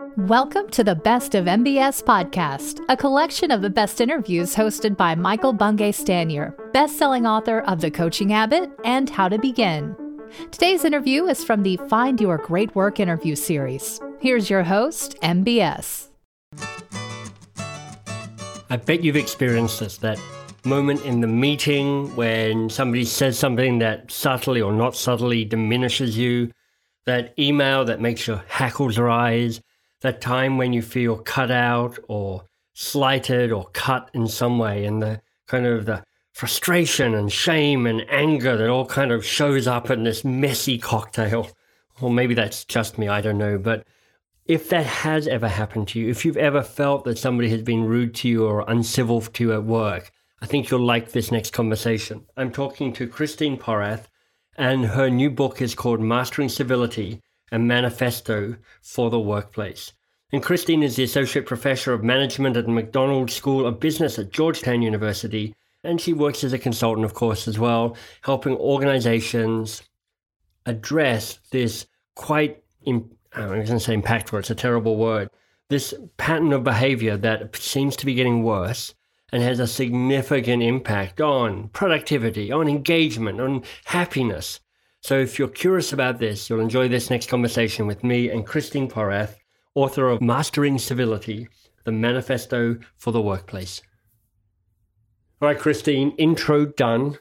Welcome to the Best of MBS podcast, a collection of the best interviews hosted by Michael Bungay Stanier, best-selling author of The Coaching Habit and How to Begin. Today's interview is from the Find Your Great Work interview series. Here's your host, MBS. I bet you've experienced this that moment in the meeting when somebody says something that subtly or not subtly diminishes you, that email that makes your hackles rise, that time when you feel cut out or slighted or cut in some way, and the kind of the frustration and shame and anger that all kind of shows up in this messy cocktail. Or maybe that's just me, I don't know. But if that has ever happened to you, if you've ever felt that somebody has been rude to you or uncivil to you at work, I think you'll like this next conversation. I'm talking to Christine Porath, and her new book is called Mastering Civility a manifesto for the workplace. And Christine is the Associate Professor of Management at the McDonough School of Business at Georgetown University. And she works as a consultant, of course, as well, helping organizations address this quite, I'm going to say impactful, it's a terrible word, this pattern of behavior that seems to be getting worse and has a significant impact on productivity, on engagement, on happiness. So if you're curious about this, you'll enjoy this next conversation with me and Christine Porath, author of Mastering Civility, the Manifesto for the Workplace. All right, Christine, intro done.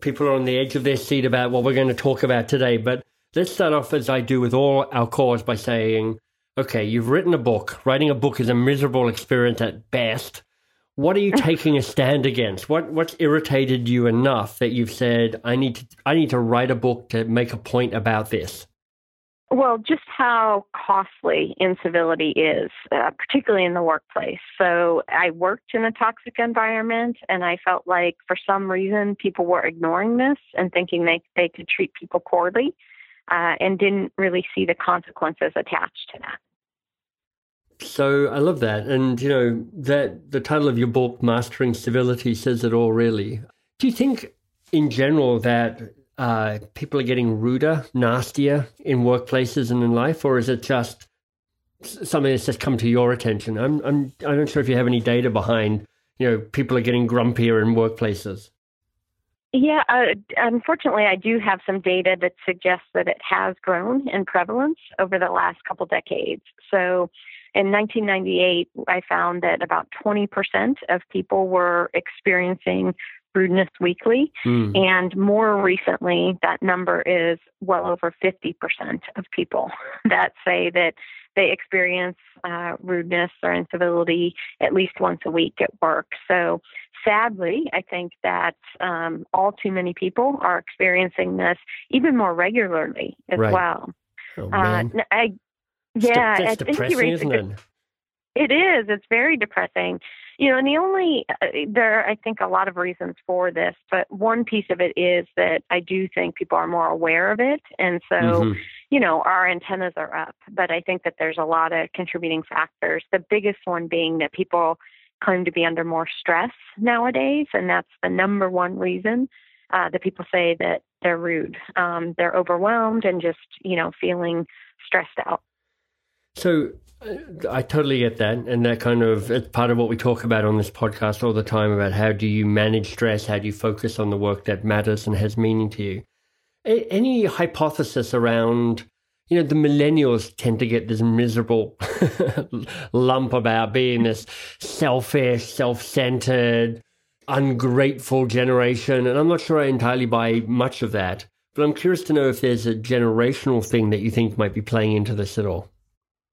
People are on the edge of their seat about what we're going to talk about today, but let's start off as I do with all our calls by saying, okay, you've written a book. Writing a book is a miserable experience at best. What are you taking a stand against? What what's irritated you enough that you've said I need to I need to write a book to make a point about this? Well, just how costly incivility is, uh, particularly in the workplace. So I worked in a toxic environment, and I felt like for some reason people were ignoring this and thinking they they could treat people poorly, uh, and didn't really see the consequences attached to that. So I love that. And, you know, that the title of your book, Mastering Civility, says it all, really. Do you think, in general, that uh, people are getting ruder, nastier in workplaces and in life, or is it just something that's just come to your attention? I'm, I'm, I'm not sure if you have any data behind, you know, people are getting grumpier in workplaces. Yeah, uh, unfortunately, I do have some data that suggests that it has grown in prevalence over the last couple decades. So, in 1998, I found that about 20% of people were experiencing rudeness weekly. Mm. And more recently, that number is well over 50% of people that say that they experience uh, rudeness or incivility at least once a week at work. So, sadly, I think that um, all too many people are experiencing this even more regularly as right. well. Oh, uh, I, yeah, that's depressing, isn't it? It is. It's very depressing. You know, and the only, uh, there are, I think, a lot of reasons for this, but one piece of it is that I do think people are more aware of it. And so, mm-hmm. you know, our antennas are up. But I think that there's a lot of contributing factors. The biggest one being that people claim to be under more stress nowadays. And that's the number one reason uh, that people say that they're rude. Um, they're overwhelmed and just, you know, feeling stressed out. So uh, I totally get that, and that kind of it's part of what we talk about on this podcast all the time about how do you manage stress, how do you focus on the work that matters and has meaning to you. A- any hypothesis around, you know, the millennials tend to get this miserable lump about being this selfish, self-centered, ungrateful generation, and I'm not sure I entirely buy much of that. But I'm curious to know if there's a generational thing that you think might be playing into this at all.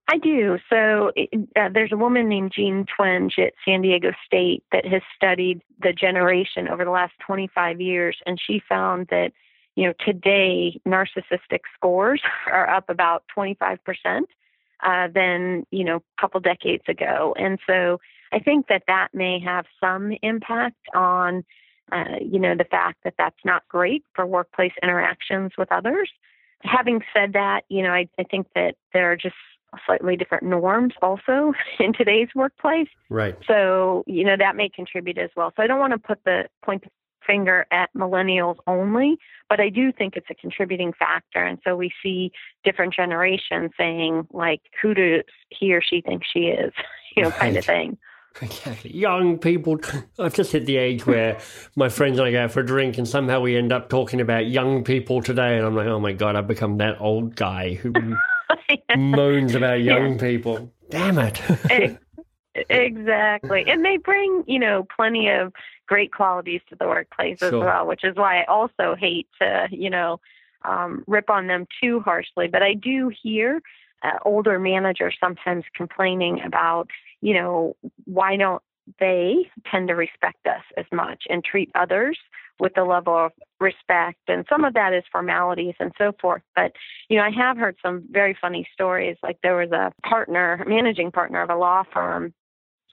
I do. So uh, there's a woman named Jean Twenge at San Diego State that has studied the generation over the last 25 years, and she found that you know today narcissistic scores are up about 25 percent uh, than you know a couple decades ago, and so I think that that may have some impact on uh, you know the fact that that's not great for workplace interactions with others. Having said that, you know I, I think that there are just slightly different norms also in today's workplace. Right. So, you know, that may contribute as well. So I don't want to put the point the finger at millennials only, but I do think it's a contributing factor. And so we see different generations saying, like, who does he or she think she is, you know, right. kind of thing. Exactly. Young people. I've just hit the age where my friends and I go out for a drink, and somehow we end up talking about young people today. And I'm like, oh my God, I've become that old guy who moans about young yeah. people. Damn it. exactly. And they bring, you know, plenty of great qualities to the workplace sure. as well, which is why I also hate to, you know, um, rip on them too harshly. But I do hear uh, older managers sometimes complaining about, you know, why don't they tend to respect us as much and treat others with the level of respect and some of that is formalities and so forth but you know i have heard some very funny stories like there was a partner managing partner of a law firm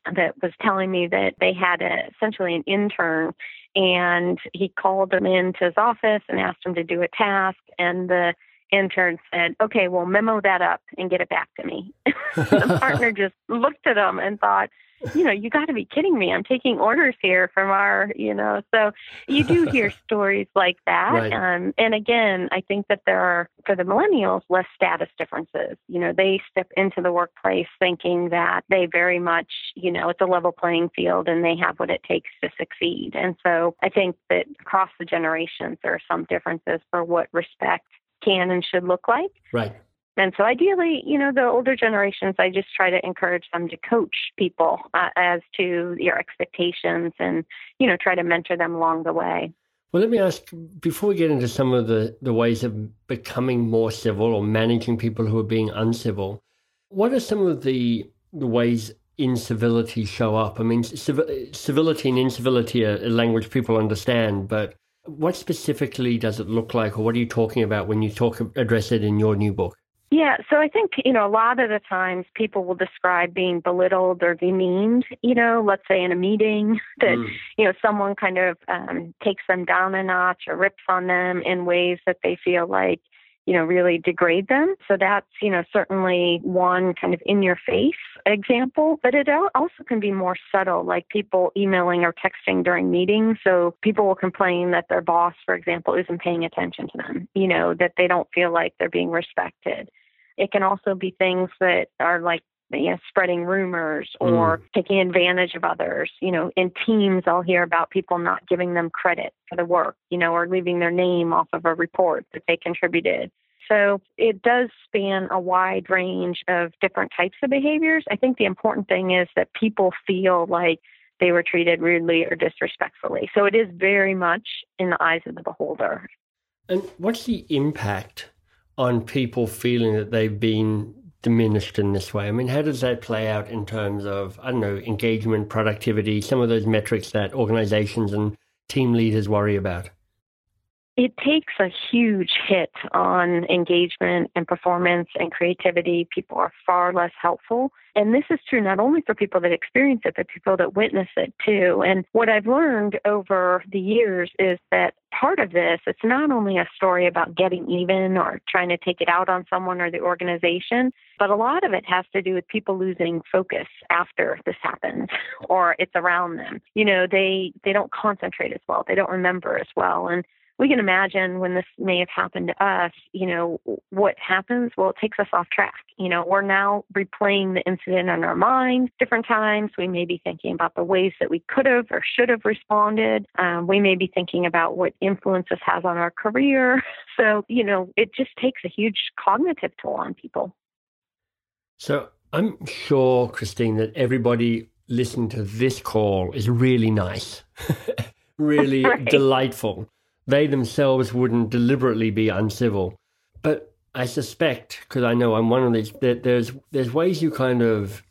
that was telling me that they had a, essentially an intern and he called him into his office and asked him to do a task and the intern said okay well memo that up and get it back to me. The partner just looked at him and thought you know, you got to be kidding me. I'm taking orders here from our, you know, so you do hear stories like that. Right. Um, and again, I think that there are, for the millennials, less status differences. You know, they step into the workplace thinking that they very much, you know, it's a level playing field and they have what it takes to succeed. And so I think that across the generations, there are some differences for what respect can and should look like. Right. And so, ideally, you know, the older generations, I just try to encourage them to coach people uh, as to your expectations and, you know, try to mentor them along the way. Well, let me ask before we get into some of the, the ways of becoming more civil or managing people who are being uncivil, what are some of the, the ways incivility show up? I mean, civility and incivility are a language people understand, but what specifically does it look like, or what are you talking about when you talk address it in your new book? Yeah, so I think, you know, a lot of the times people will describe being belittled or demeaned, you know, let's say in a meeting that, mm. you know, someone kind of um, takes them down a notch or rips on them in ways that they feel like, you know, really degrade them. So that's, you know, certainly one kind of in your face example, but it also can be more subtle, like people emailing or texting during meetings. So people will complain that their boss, for example, isn't paying attention to them, you know, that they don't feel like they're being respected. It can also be things that are like you know, spreading rumors or mm. taking advantage of others. You know, in teams, I'll hear about people not giving them credit for the work, you know, or leaving their name off of a report that they contributed. So it does span a wide range of different types of behaviors. I think the important thing is that people feel like they were treated rudely or disrespectfully. So it is very much in the eyes of the beholder. And what's the impact on people feeling that they've been diminished in this way? I mean, how does that play out in terms of, I don't know, engagement, productivity, some of those metrics that organizations and team leaders worry about? It takes a huge hit on engagement and performance and creativity. People are far less helpful. And this is true not only for people that experience it, but people that witness it too. And what I've learned over the years is that part of this, it's not only a story about getting even or trying to take it out on someone or the organization, but a lot of it has to do with people losing focus after this happens or it's around them. You know, they they don't concentrate as well, they don't remember as well. And we can imagine when this may have happened to us, you know, what happens? Well, it takes us off track. You know, we're now replaying the incident in our mind different times. We may be thinking about the ways that we could have or should have responded. Um, we may be thinking about what influence this has on our career. So, you know, it just takes a huge cognitive toll on people. So I'm sure, Christine, that everybody listening to this call is really nice, really right. delightful they themselves wouldn't deliberately be uncivil. But I suspect, because I know I'm one of these, that there's there's ways you kind of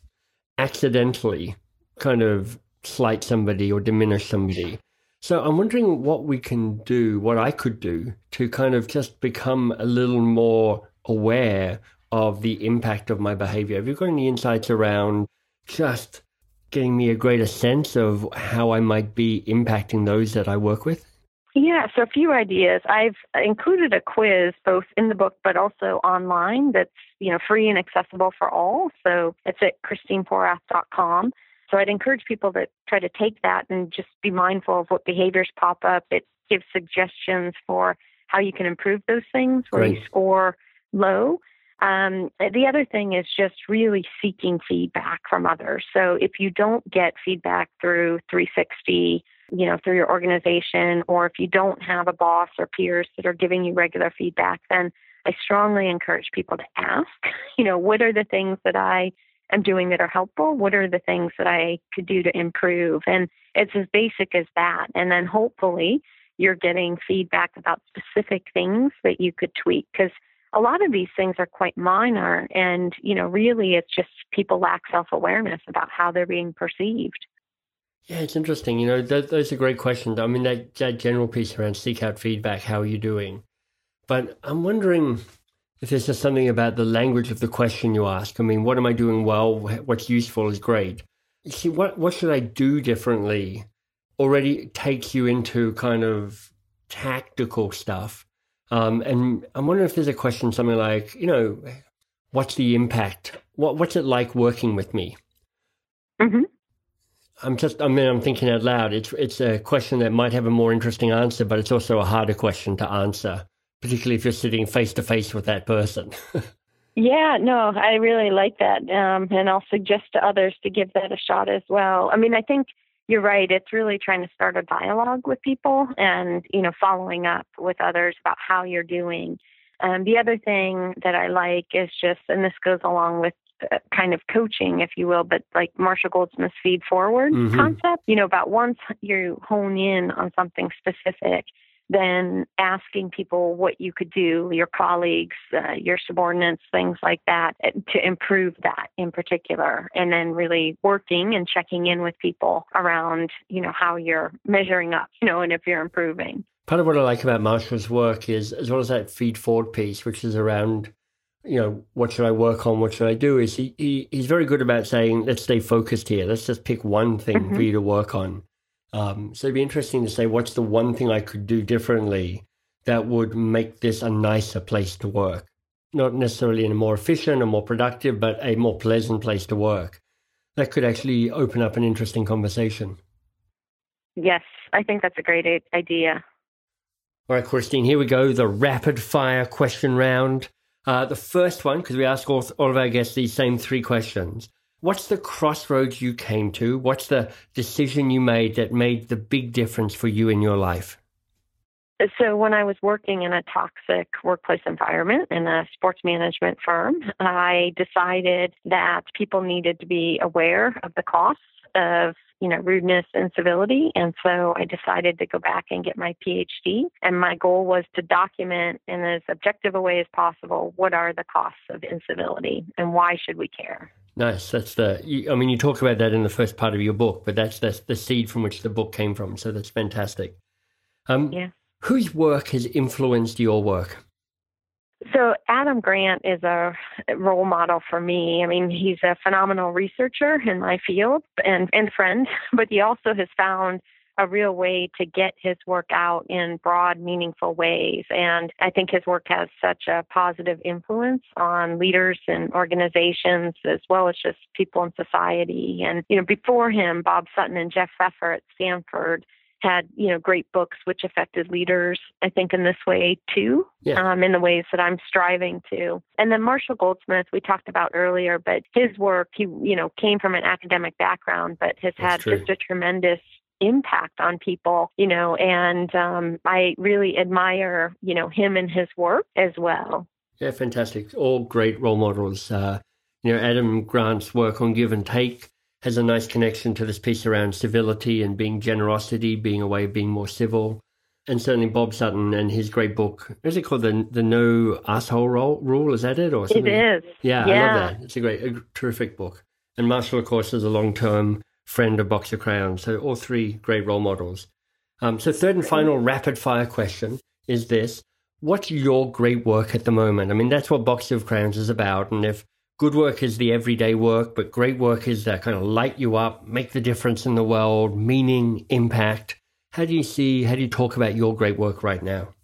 accidentally kind of slight somebody or diminish somebody. So I'm wondering what we can do, what I could do to kind of just become a little more aware of the impact of my behavior. Have you got any insights around just getting me a greater sense of how I might be impacting those that I work with? Yeah, so a few ideas. I've included a quiz both in the book but also online that's, you know, free and accessible for all. So it's at christineporath.com. So I'd encourage people to try to take that and just be mindful of what behaviors pop up. It gives suggestions for how you can improve those things where Great. you score low. Um, the other thing is just really seeking feedback from others. So if you don't get feedback through 360, you know, through your organization, or if you don't have a boss or peers that are giving you regular feedback, then I strongly encourage people to ask, you know, what are the things that I am doing that are helpful? What are the things that I could do to improve? And it's as basic as that. And then hopefully you're getting feedback about specific things that you could tweak because a lot of these things are quite minor and you know really it's just people lack self-awareness about how they're being perceived Yeah, it's interesting. You know, that, those are great questions. I mean, that, that general piece around seek out feedback, how are you doing? But I'm wondering if there's just something about the language of the question you ask. I mean, what am I doing well? What's useful is great. You see, what, what should I do differently already takes you into kind of tactical stuff. Um, and I'm wondering if there's a question, something like, you know, what's the impact? What, what's it like working with me? mm-hmm. I'm just, I mean, I'm thinking out loud. It's, it's a question that might have a more interesting answer, but it's also a harder question to answer, particularly if you're sitting face to face with that person. yeah no i really like that um, and i'll suggest to others to give that a shot as well i mean i think you're right. It's really trying to start a dialogue with people and, you know, following up with others about how you're doing. Um, the other thing that I like is just, and this goes along with kind of coaching, if you will, but like Marshall Goldsmith's feed forward Mhm. concept, you know, about once you hone in on something specific, then asking people what you could do, your colleagues, uh, your subordinates, things like that, uh, to improve that in particular. And then really working and checking in with people around, you know, how you're measuring up, you know, and if you're improving. Part of what I like about Marshall's work is, as well as that feed forward piece, which is around, you know, what should I work on? What should I do? Is he, he he's very good about saying, let's stay focused here. Let's just pick one thing for Mhm. you to work on. Um, so it'd be interesting to say, what's the one thing I could do differently that would make this a nicer place to work? Not necessarily in a more efficient or more productive, but a more pleasant place to work. That could actually open up an interesting conversation. Yes, I think that's a great idea. All right, Christine, here we go. The rapid fire question round. Uh, the first one, because we ask all, all of our guests these same three questions. What's the crossroads you came to? What's the decision you made that made the big difference for you in your life? So, when I was working in a toxic workplace environment in a sports management firm, I decided that people needed to be aware of the costs of you know rudeness and civility and so i decided to go back and get my phd and my goal was to document in as objective a way as possible what are the costs of incivility and why should we care Nice. That's the. I mean, you talk about that in the first part of your book, but that's that's the seed from which the book came from. So that's fantastic. Um, Yeah. Whose work has influenced your work? So Adam Grant is a role model for me. I mean, he's a phenomenal researcher in my field and, and friend, but he also has found a real way to get his work out in broad, meaningful ways. And I think his work has such a positive influence on leaders and organizations as well as just people in society. And, you know, before him, Bob Sutton and Jeff Pfeffer at Stanford had you know great books which affected leaders i think in this way too Yeah. um, in the ways that i'm striving to and then marshall goldsmith we talked about earlier but his work he you know came from an academic background but has That's had true. just a tremendous impact on people you know and um, i really admire you know him and his work as well Yeah, fantastic. All great role models. Uh, you know, Adam Grant's work on give and take has a nice connection to this piece around civility and being generosity, being a way of being more civil. And certainly Bob Sutton and his great book, is it called the the No Asshole Rule? Rule is that it or it something? is Yeah, I love that. It's a great, a terrific book. And Marshall, of course, is a long term friend of Box of Crayons. So all three great role models. Um, so third and final rapid fire question is this: What's your great work at the moment? I mean, that's what Box of Crayons is about. And if good work is the everyday work, but great work is that kind of light you up, make the difference in the world, meaning, impact. How do you see? How do you talk about your great work right now?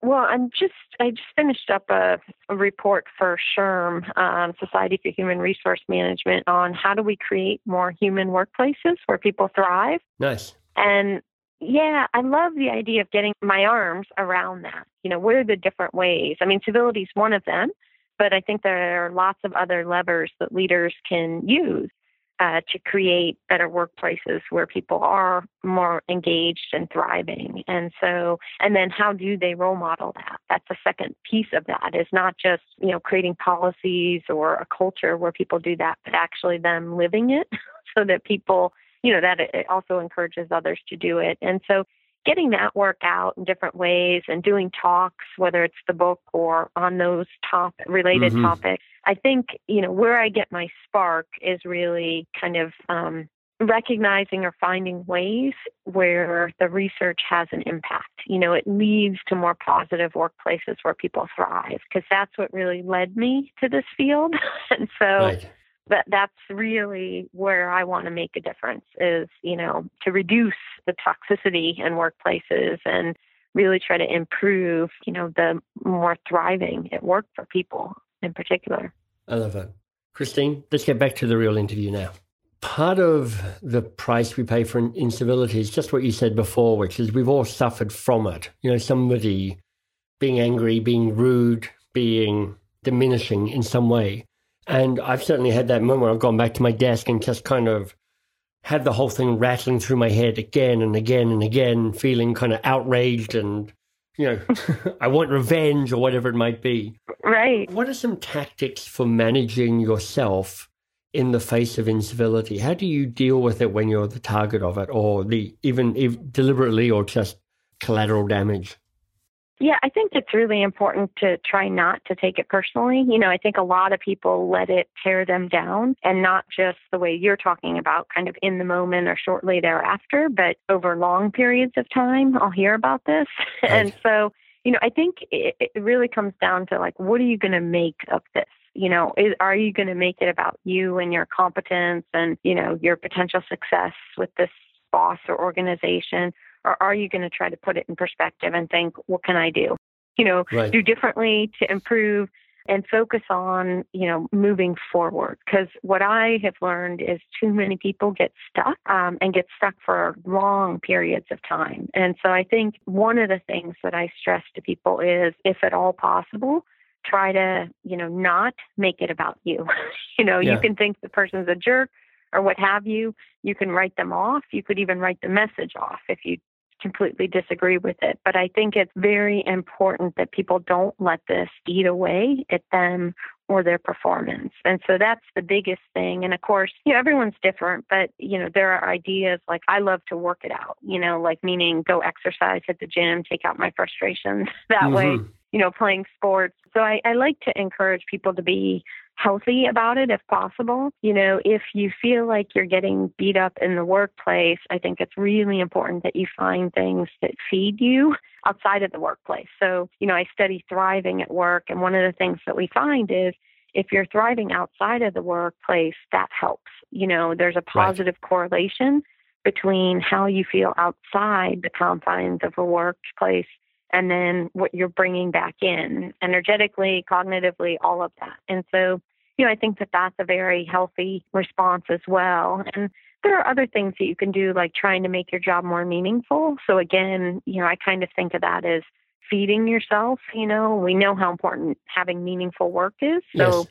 Well, I'm just I just finished up a, a report for SHRM, um, Society for Human Resource Management, on how do we create more human workplaces where people thrive. Nice. And yeah, I love the idea of getting my arms around that. You know, what are the different ways? I mean, civility is one of them, but I think there are lots of other levers that leaders can use uh, to create better workplaces where people are more engaged and thriving. And so, and then how do they role model that? That's the second piece of that is not just, you know, creating policies or a culture where people do that, but actually them living it so that people, you know, that it also encourages others to do it. And so getting that work out in different ways and doing talks, whether it's the book or on those top related mm-hmm. topics. I think, you know, where I get my spark is really kind of um, recognizing or finding ways where the research has an impact. You know, it leads to more positive workplaces where people thrive because that's what really led me to this field. and so right that that's really where I want to make a difference is, you know, to reduce the toxicity in workplaces and really try to improve, you know, the more thriving at work for people in particular. I love that. Christine, let's get back to the real interview now. Part of the price we pay for incivility is just what you said before, which is we've all suffered from it. You know, somebody being angry, being rude, being diminishing in some way. And I've certainly had that moment. I've gone back to my desk and just kind of had the whole thing rattling through my head again and again and again, feeling kind of outraged and, you know, I want revenge or whatever it might be. Right. What are some tactics for managing yourself in the face of incivility? How do you deal with it when you're the target of it or the even, even deliberately or just collateral damage? Yeah, I think it's really important to try not to take it personally. You know, I think a lot of people let it tear them down and not just the way you're talking about, kind of in the moment or shortly thereafter, but over long periods of time. I'll hear about this. Right. And so, you know, I think it, it really comes down to like, what are you going to make of this? you know is, are you going to make it about you and your competence and you know your potential success with this boss or organization or are you going to try to put it in perspective and think, what can I do? You know, right. do differently to improve and focus on, you know, moving forward. Because what I have learned is too many people get stuck um, and get stuck for long periods of time. And so I think one of the things that I stress to people is, if at all possible, try to, you know, not make it about you. you know, yeah. you can think the person's a jerk or what have you. You can write them off. You could even write the message off if you completely disagree with it. But I think it's very important that people don't let this eat away at them or their performance. And so that's the biggest thing. And of course, you know, everyone's different, but you know, there are ideas like I love to work it out, you know, like meaning go exercise at the gym, take out my frustrations that mm-hmm. way, you know, playing sports. So I, I like to encourage people to be healthy about it if possible. You know, if you feel like you're getting beat up in the workplace, I think it's really important that you find things that feed you outside of the workplace. So, you know, I study thriving at work, and one of the things that we find is if you're thriving outside of the workplace, that helps. You know, there's a positive right. correlation between how you feel outside the confines of a workplace and then what you're bringing back in energetically, cognitively, all of that. And so, you know, I think that that's a very healthy response as well. And there are other things that you can do, like trying to make your job more meaningful. So, again, you know, I kind of think of that as feeding yourself. You know, we know how important having meaningful work is. So, yes.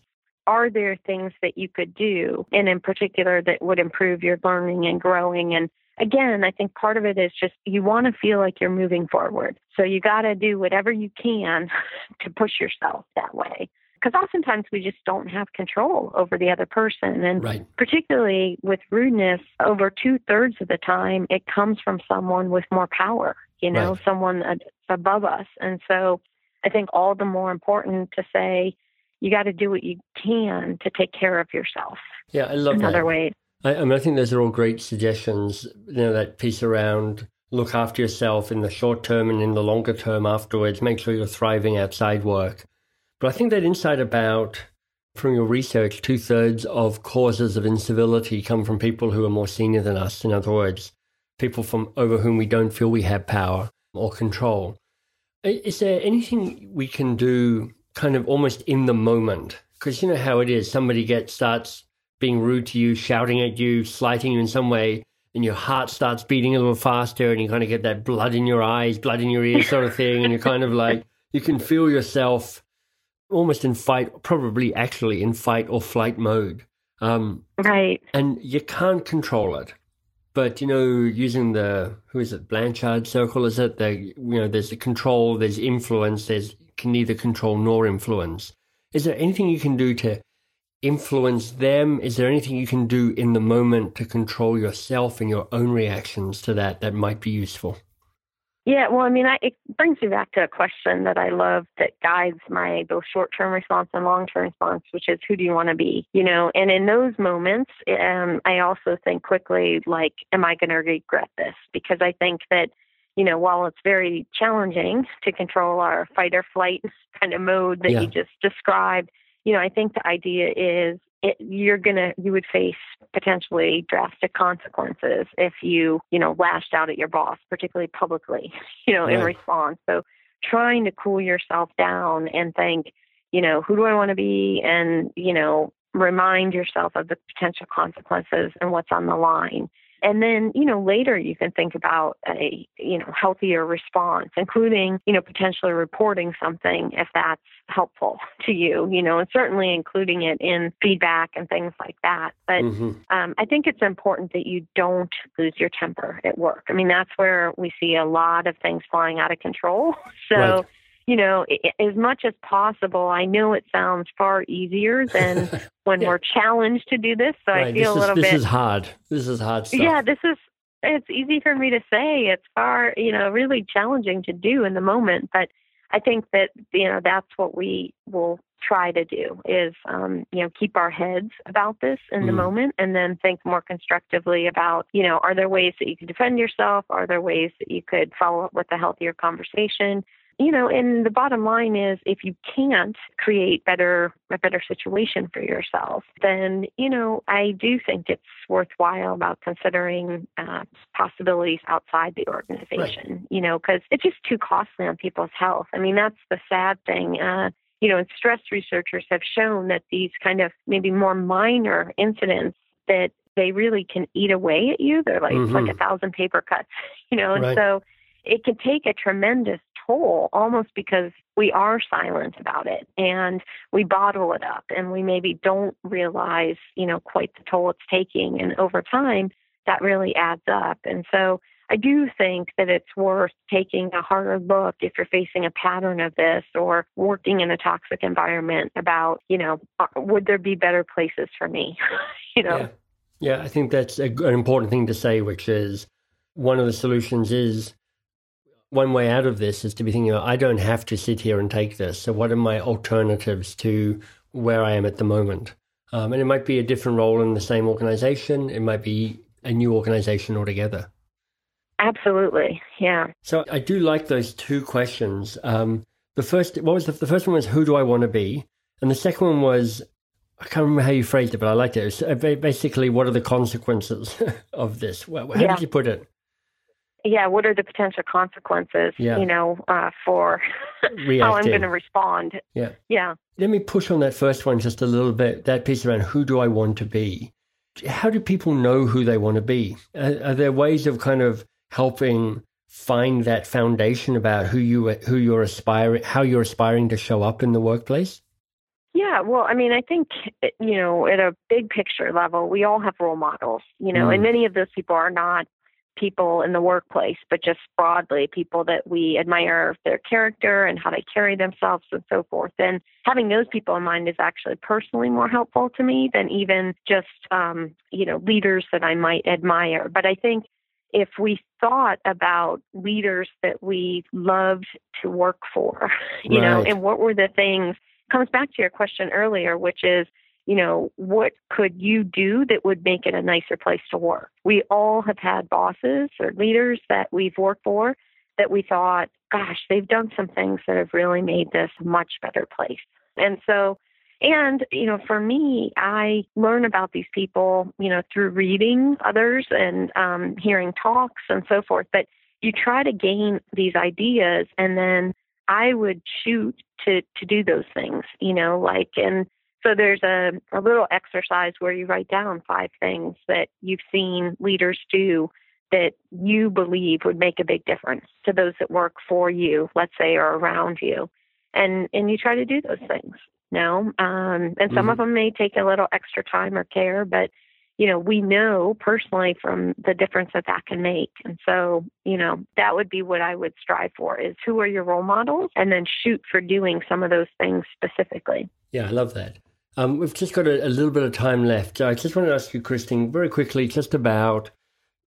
Are there things that you could do, and in particular, that would improve your learning and growing and again, I think part of it is just you want to feel like you're moving forward. So you got to do whatever you can to push yourself that way. Because oftentimes we just don't have control over the other person. And right. particularly with rudeness, over two thirds of the time, it comes from someone with more power, you know, right. someone uh, above us. And so I think all the more important to say, you got to do what you can to take care of yourself. Yeah, I love in that. ways. I, I mean, I think those are all great suggestions. You know, that piece around look after yourself in the short term and in the longer term afterwards. Make sure you're thriving outside work. But I think that insight about, from your research, two thirds of causes of incivility come from people who are more senior than us. In other words, people from over whom we don't feel we have power or control. Is there anything we can do kind of almost in the moment? Because you know how it is. Somebody gets starts being rude to you, shouting at you, slighting you in some way, and your heart starts beating a little faster, and you kind of get that blood in your eyes, blood in your ears sort of thing, and you're kind of like you can feel yourself almost in fight, probably actually in fight or flight mode. Um, right. And you can't control it. But you know, using the who is it, Blanchard circle? Is it the you know? There's the control, there's influence, there's can neither control nor influence. Is there anything you can do to influence them? Is there anything you can do in the moment to control yourself and your own reactions to that that might be useful? Yeah, well, I mean, I, it brings me back to a question that I love that guides my both short term response and long term response, which is who do you want to be? You know, and in those moments, um, I also think quickly, like, am I going to regret this? Because I think that, you know, while it's very challenging to control our fight or flight kind of mode that yeah. you just described, you know, I think the idea is it, you're gonna you would face potentially drastic consequences if you you know lashed out at your boss, particularly publicly, you know, in response. So trying to cool yourself down and think, you know, who do I want to be, and you know, remind yourself of the potential consequences and what's on the line. And then, you know, later you can think about a, you know, healthier response, including, you know, potentially reporting something if that's helpful to you, you know, and certainly including it in feedback and things like that. But mm-hmm. um, I think it's important that you don't lose your temper at work. I mean, that's where we see a lot of things flying out of control. So, right you know, as much as possible. I know it sounds far easier than when yeah. we're challenged to do this. So right. I feel this a little is, bit. This is hard. This is hard stuff. Yeah, this is. It's easy for me to say. It's far, you know, really challenging to do in the moment. But I think that you know that's what we will try to do is um, you know keep our heads about this in mm. the moment and then think more constructively about you know are there ways that you can defend yourself are there ways that you could follow up with a healthier conversation you know, and the bottom line is if you can't create better a better situation for yourself, then, you know, I do think it's worthwhile about considering uh, possibilities outside the organization, right. you know, because it's just too costly on people's health. I mean, that's the sad thing. Uh, you know, and stress researchers have shown that these kind of maybe more minor incidents that they really can eat away at you. They're like mm-hmm. like a thousand paper cuts, you know, and right. so it can take a tremendous toll almost because we are silent about it and we bottle it up and we maybe don't realize, you know, quite the toll it's taking. And over time, that really adds up. And so I do think that it's worth taking a harder look if you're facing a pattern of this or working in a toxic environment about, you know, uh, would there be better places for me? you know? Yeah. yeah, I think that's a, an important thing to say, which is one of the solutions is one way out of this is to be thinking, I don't have to sit here and take this. So, what are my alternatives to where I am at the moment? Um, and it might be a different role in the same organization, it might be a new organization altogether. Absolutely, yeah. So, I do like those two questions. Um, the first, what was the, the first one was, who do I want to be? And the second one was, I can't remember how you phrased it, but I liked it. it uh, basically, what are the consequences of this? How yeah. did you put it? Yeah, what are the potential consequences, yeah. you know, uh, for how I'm going to respond? Yeah. Yeah. Let me push on that first one just a little bit, that piece around who do I want to be? How do people know who they want to be? Are, are there ways of kind of helping find that foundation about who you who you're aspiring how you're aspiring to show up in the workplace? Yeah, well, I mean, I think, you know, at a big picture level, we all have role models, you know, mm. and many of those people are not people in the workplace, but just broadly people that we admire their character and how they carry themselves and so forth. And having those people in mind is actually personally more helpful to me than even just, um, you know, leaders that I might admire. But I think if we thought about leaders that we loved to work for, you right. know, and what were the things, comes back to your question earlier, which is, you know, what could you do that would make it a nicer place to work? We all have had bosses or leaders that we've worked for that we thought, gosh, they've done some things that have really made this a much better place. And so, and, you know, for me, I learn about these people, you know, through reading others and um, hearing talks and so forth. But you try to gain these ideas and then I would shoot to to do those things, you know, like and so there's a, a little exercise where you write down five things that you've seen leaders do that you believe would make a big difference to those that work for you, let's say, or around you. And and you try to do those things. No, um, and some mm-hmm. of them may take a little extra time or care, but you know we know personally from the difference that that can make. And so you know that would be what I would strive for: is who are your role models, and then shoot for doing some of those things specifically. Yeah, I love that. Um, we've just got a, a, little bit of time left. I just want to ask you, Christine, very quickly, just about,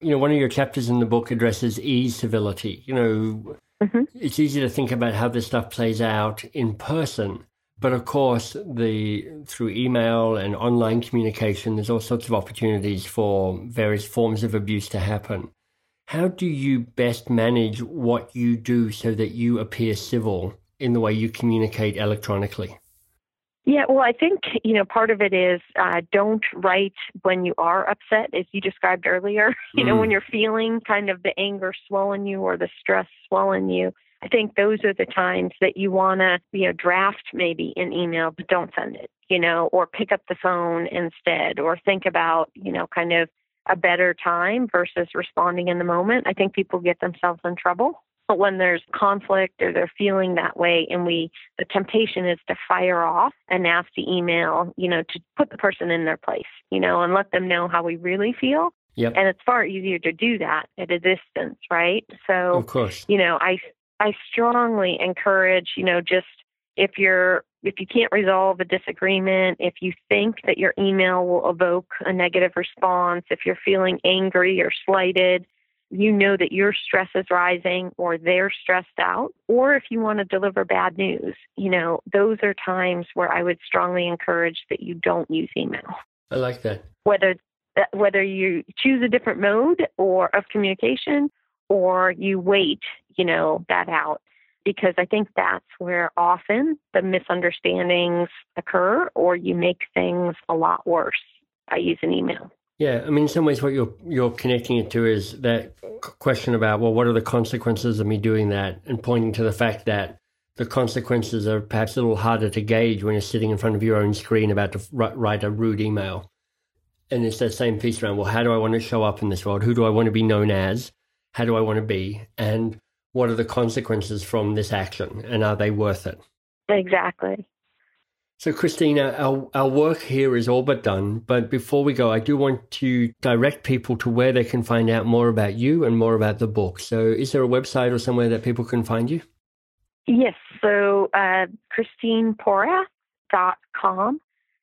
you know, one of your chapters in the book addresses e-civility. You know, mm-hmm. it's easy to think about how this stuff plays out in person. But of course, the through email and online communication, there's all sorts of opportunities for various forms of abuse to happen. How do you best manage what you do so that you appear civil in the way you communicate electronically? Yeah, well, I think, you know, part of it is uh, don't write when you are upset, as you described earlier. You mm. know, when you're feeling kind of the anger swelling you or the stress swelling you. I think those are the times that you want to, you know, draft maybe an email, but don't send it, you know, or pick up the phone instead, or think about, you know, kind of a better time versus responding in the moment. I think people get themselves in trouble but when there's conflict or they're feeling that way and we the temptation is to fire off a nasty email, you know, to put the person in their place, you know, and let them know how we really feel. Yep. And it's far easier to do that at a distance, right? So of course. you know, I I strongly encourage, you know, just if you're if you can't resolve a disagreement, if you think that your email will evoke a negative response, if you're feeling angry or slighted, you know that your stress is rising or they're stressed out, or if you want to deliver bad news, you know, those are times where I would strongly encourage that you don't use email. I like that. Whether uh, whether you choose a different mode or of communication or you wait, you know, that out because I think that's where often the misunderstandings occur or you make things a lot worse by using email. Yeah, I mean, in some ways, what you're you're connecting it to is that question about well, what are the consequences of me doing that, and pointing to the fact that the consequences are perhaps a little harder to gauge when you're sitting in front of your own screen about to write a rude email. And it's that same piece around well, how do I want to show up in this world? Who do I want to be known as? How do I want to be? And what are the consequences from this action? And are they worth it? Exactly. So, Christina, our, our work here is all but done. But before we go, I do want to direct people to where they can find out more about you and more about the book. So, is there a website or somewhere that people can find you? Yes. So, uh, ChristinePorath.com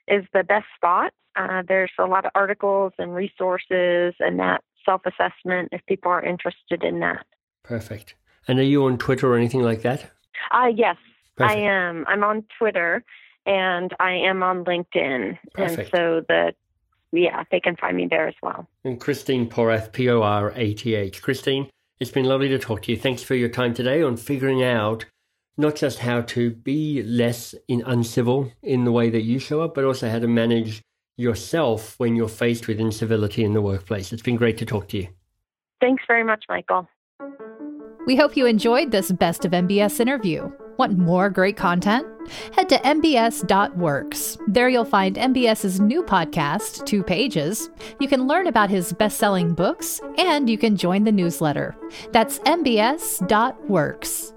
is the best spot. Uh, there's a lot of articles and resources and that self assessment if people are interested in that. Perfect. And are you on Twitter or anything like that? Uh, yes, Perfect. I am. I'm on Twitter and I am on LinkedIn. Perfect. And so the yeah, they can find me there as well. And Christine Porath, P O R A T H. Christine, it's been lovely to talk to you. Thanks for your time today on figuring out not just how to be less in uncivil in the way that you show up, but also how to manage yourself when you're faced with incivility in the workplace. It's been great to talk to you. Thanks very much, Michael. We hope you enjoyed this Best of MBS interview. Want more great content? Head to mbs.works. There you'll find MBS's new podcast, Two Pages. You can learn about his best selling books, and you can join the newsletter. That's mbs.works.